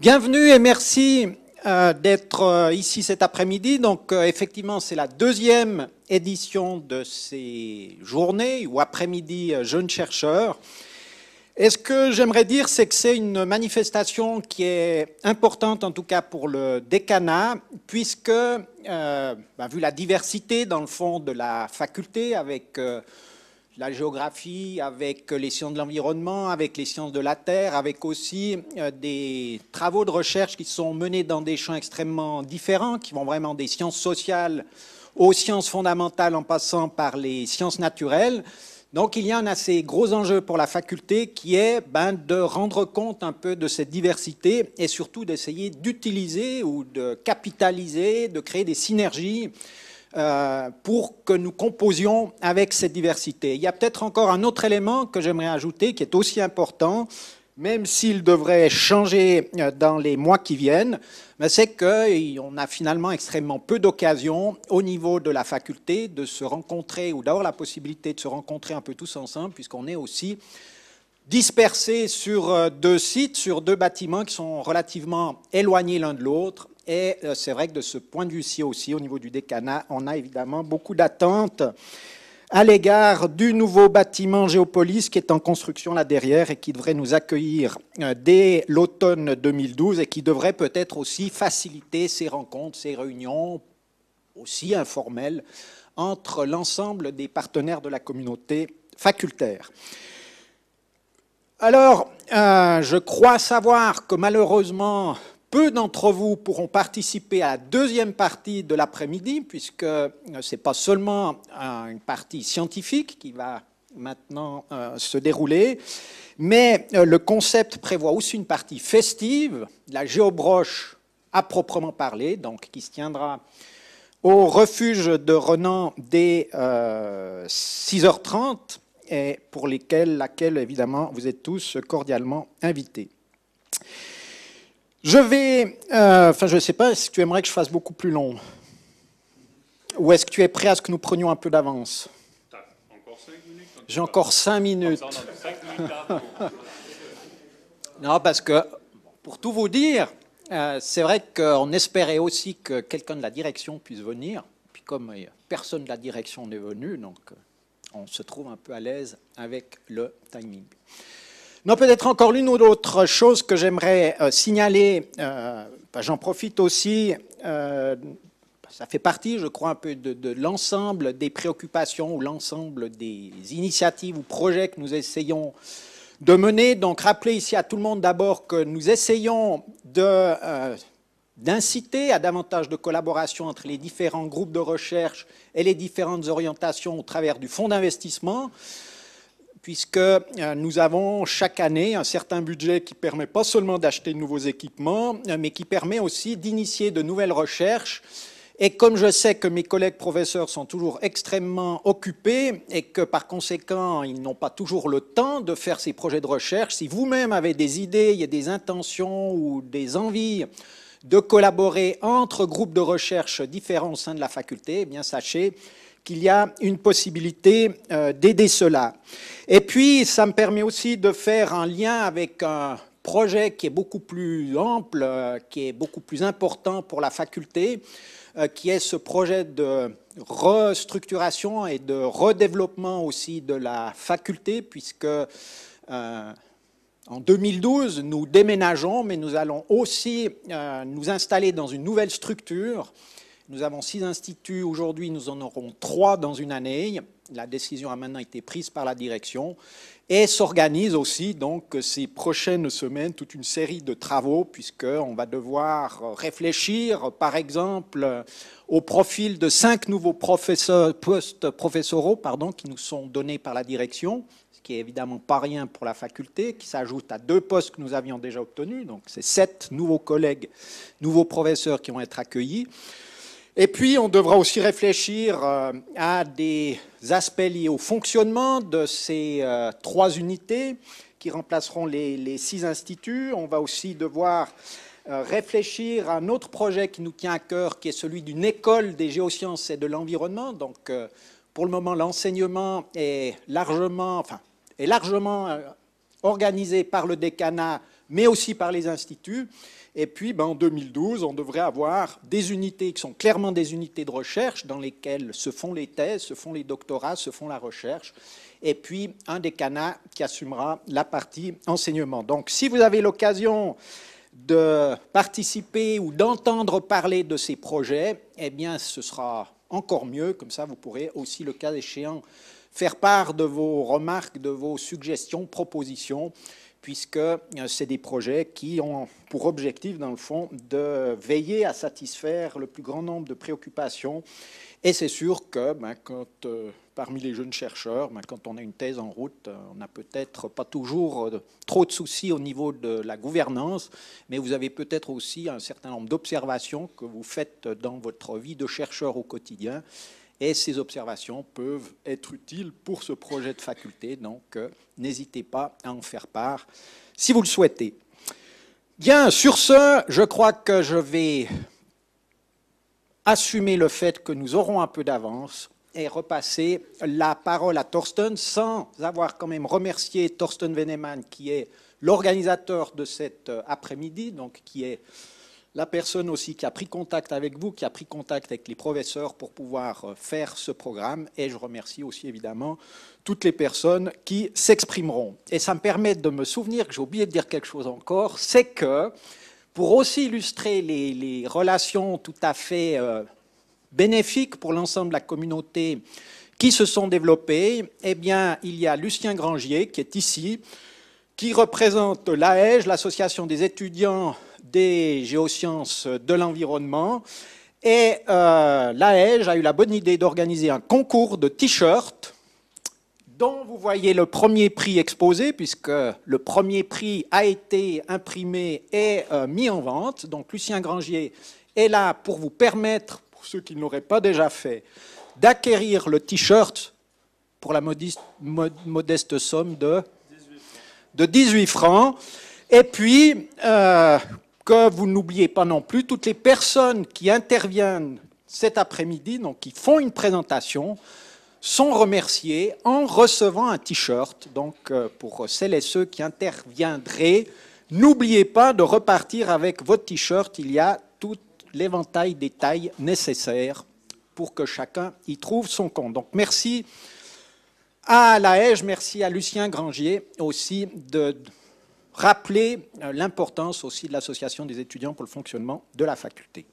Bienvenue et merci euh, d'être euh, ici cet après-midi. Donc euh, effectivement, c'est la deuxième édition de ces journées ou après-midi jeunes chercheurs. Et ce que j'aimerais dire, c'est que c'est une manifestation qui est importante, en tout cas pour le décanat, puisque, ben, vu la diversité, dans le fond, de la faculté, avec la géographie, avec les sciences de l'environnement, avec les sciences de la Terre, avec aussi euh, des travaux de recherche qui sont menés dans des champs extrêmement différents, qui vont vraiment des sciences sociales aux sciences fondamentales en passant par les sciences naturelles. Donc il y a un assez gros enjeu pour la faculté qui est ben, de rendre compte un peu de cette diversité et surtout d'essayer d'utiliser ou de capitaliser, de créer des synergies euh, pour que nous composions avec cette diversité. Il y a peut-être encore un autre élément que j'aimerais ajouter qui est aussi important, même s'il devrait changer euh, dans les mois qui viennent, c'est qu'on a finalement extrêmement peu d'occasions au niveau de la faculté de se rencontrer ou d'avoir la possibilité de se rencontrer un peu tous ensemble, puisqu'on est aussi dispersés sur euh, deux sites, sur deux bâtiments qui sont relativement éloignés l'un de l'autre, et euh, c'est vrai que de ce point de vue-ci aussi, au niveau du décanat, on a évidemment beaucoup d'attentes à l'égard du nouveau bâtiment Géopolis qui est en construction là derrière et qui devrait nous accueillir euh, dès l'automne 2012 et qui devrait peut-être aussi faciliter ces rencontres, ces réunions aussi informelles entre l'ensemble des partenaires de la communauté facultaire. Alors, euh, je crois savoir que malheureusement, peu d'entre vous pourront participer à la deuxième partie de l'après-midi, puisque euh, ce n'est pas seulement une partie scientifique qui va maintenant euh, se dérouler, mais euh, le concept prévoit aussi une partie festive, la géobroche à proprement parler, donc qui se tiendra au refuge de Renan dès 6h30 et pour lesquelles, laquelle évidemment vous êtes tous cordialement invités. Je vais, euh, enfin je ne sais pas, est-ce que tu aimerais que je fasse beaucoup plus long? Ou est-ce que tu es prêt à ce que nous prenions un peu d'avance? J'ai encore cinq minutes. non, parce que, pour tout vous dire, euh, c'est vrai qu'on espérait aussi que quelqu'un de la direction puisse venir. Puis comme personne de la direction n'est venu, donc euh, on se trouve un peu à l'aise avec le timing. Non, peut-être encore l'une ou l'autre chose que j'aimerais euh, signaler. Euh, bah, j'en profite aussi. Euh, ça fait partie, je crois, un peu de, l'ensemble des préoccupations ou l'ensemble des initiatives ou projets que nous essayons de mener. Donc, rappeler ici à tout le monde d'abord que nous essayons d'inciter à davantage de collaboration entre les différents groupes de recherche et les différentes orientations au travers du fonds d'investissement puisque euh, nous avons chaque année un certain budget qui permet pas seulement d'acheter de nouveaux équipements, euh, mais qui permet aussi d'initier de nouvelles recherches. Et comme je sais que mes collègues professeurs sont toujours extrêmement occupés et que par conséquent, ils n'ont pas toujours le temps de faire ces projets de recherche, si vous-même avez des idées, il y a des intentions ou des envies de collaborer entre groupes de recherche différents au sein de la faculté, eh bien sachez qu'il y a une possibilité euh, d'aider cela. Et puis, ça me permet aussi de faire un lien avec un projet qui est beaucoup plus ample, euh, qui est beaucoup plus important pour la faculté, euh, qui est ce projet de restructuration et de redéveloppement aussi de la faculté, puisque en 2012, nous déménageons, mais nous allons aussi nous installer dans une nouvelle structure nous avons six instituts aujourd'hui, nous en aurons trois dans une année. La décision a maintenant été prise par la direction et s'organise aussi donc ces prochaines semaines toute une série de travaux puisqu'on va devoir réfléchir par exemple au profil de cinq nouveaux postes professoraux pardon, qui nous sont donnés par la direction, ce qui est évidemment pas rien pour la faculté, qui s'ajoute à deux postes que nous avions déjà obtenus, donc c'est sept nouveaux collègues, nouveaux professeurs qui vont être accueillis. Et puis, on devra aussi réfléchir euh, à des aspects liés au fonctionnement de ces euh, trois unités qui remplaceront les, six instituts. On va aussi devoir euh, réfléchir à un autre projet qui nous tient à cœur, qui est celui d'une école des géosciences et de l'environnement. Donc, pour le moment, l'enseignement est largement, enfin, est largement organisé par le décanat, mais aussi par les instituts. Et puis, ben, en 2012, on devrait avoir des unités qui sont clairement des unités de recherche dans lesquelles se font les thèses, se font les doctorats, se font la recherche. Et puis, un décanat qui assumera la partie enseignement. Donc, si vous avez l'occasion de participer ou d'entendre parler de ces projets, eh bien, ce sera encore mieux. Comme ça, vous pourrez aussi, le cas échéant, faire part de vos remarques, de vos suggestions, propositions puisque euh, c'est des projets qui ont pour objectif, dans le fond, de veiller à satisfaire le plus grand nombre de préoccupations. Et c'est sûr que ben, euh, parmi les jeunes chercheurs, ben, quand on a une thèse en route, euh, on n'a peut-être pas toujours trop de soucis au niveau de la gouvernance, mais vous avez peut-être aussi un certain nombre d'observations que vous faites dans votre vie de chercheur au quotidien et ces observations peuvent être utiles pour ce projet de faculté. Donc, euh, n'hésitez pas à en faire part si vous le souhaitez. Bien, sur ce, je crois que je vais assumer le fait que nous aurons un peu d'avance et repasser la parole à Thorsten sans avoir quand même remercié Thorsten Veneman qui est l'organisateur de cet euh, après-midi, donc qui est la personne aussi qui a pris contact avec vous, qui a pris contact avec les professeurs pour pouvoir euh, faire ce programme. Et je remercie aussi évidemment toutes les personnes qui s'exprimeront. Et ça me permet de me souvenir que j'ai oublié de dire quelque chose encore, c'est que pour aussi illustrer les, relations tout à fait euh, bénéfiques pour l'ensemble de la communauté qui se sont développées, eh bien, il y a Lucien Grangier qui est ici, qui représente l'AEG, l'association des étudiants des géosciences de l'environnement. Et euh, l'AEG a eu la bonne idée d'organiser un concours de t-shirts dont vous voyez le premier prix exposé, puisque le premier prix a été imprimé et euh, mis en vente. Donc Lucien Grangier est là pour vous permettre, pour ceux qui ne l'auraient pas déjà fait, d'acquérir le t-shirt pour la modeste, somme de, de 18 francs. Et puis, euh, que vous n'oubliez pas non plus toutes les personnes qui interviennent cet après-midi, donc qui font une présentation, sont remerciées en recevant un t-shirt. Donc euh, pour celles et ceux qui interviendraient, n'oubliez pas de repartir avec votre t-shirt. Il y a tout l'éventail des tailles nécessaires pour que chacun y trouve son compte. Donc merci à la merci à Lucien Grangier aussi de rappeler euh, l'importance aussi de l'association des étudiants pour le fonctionnement de la faculté.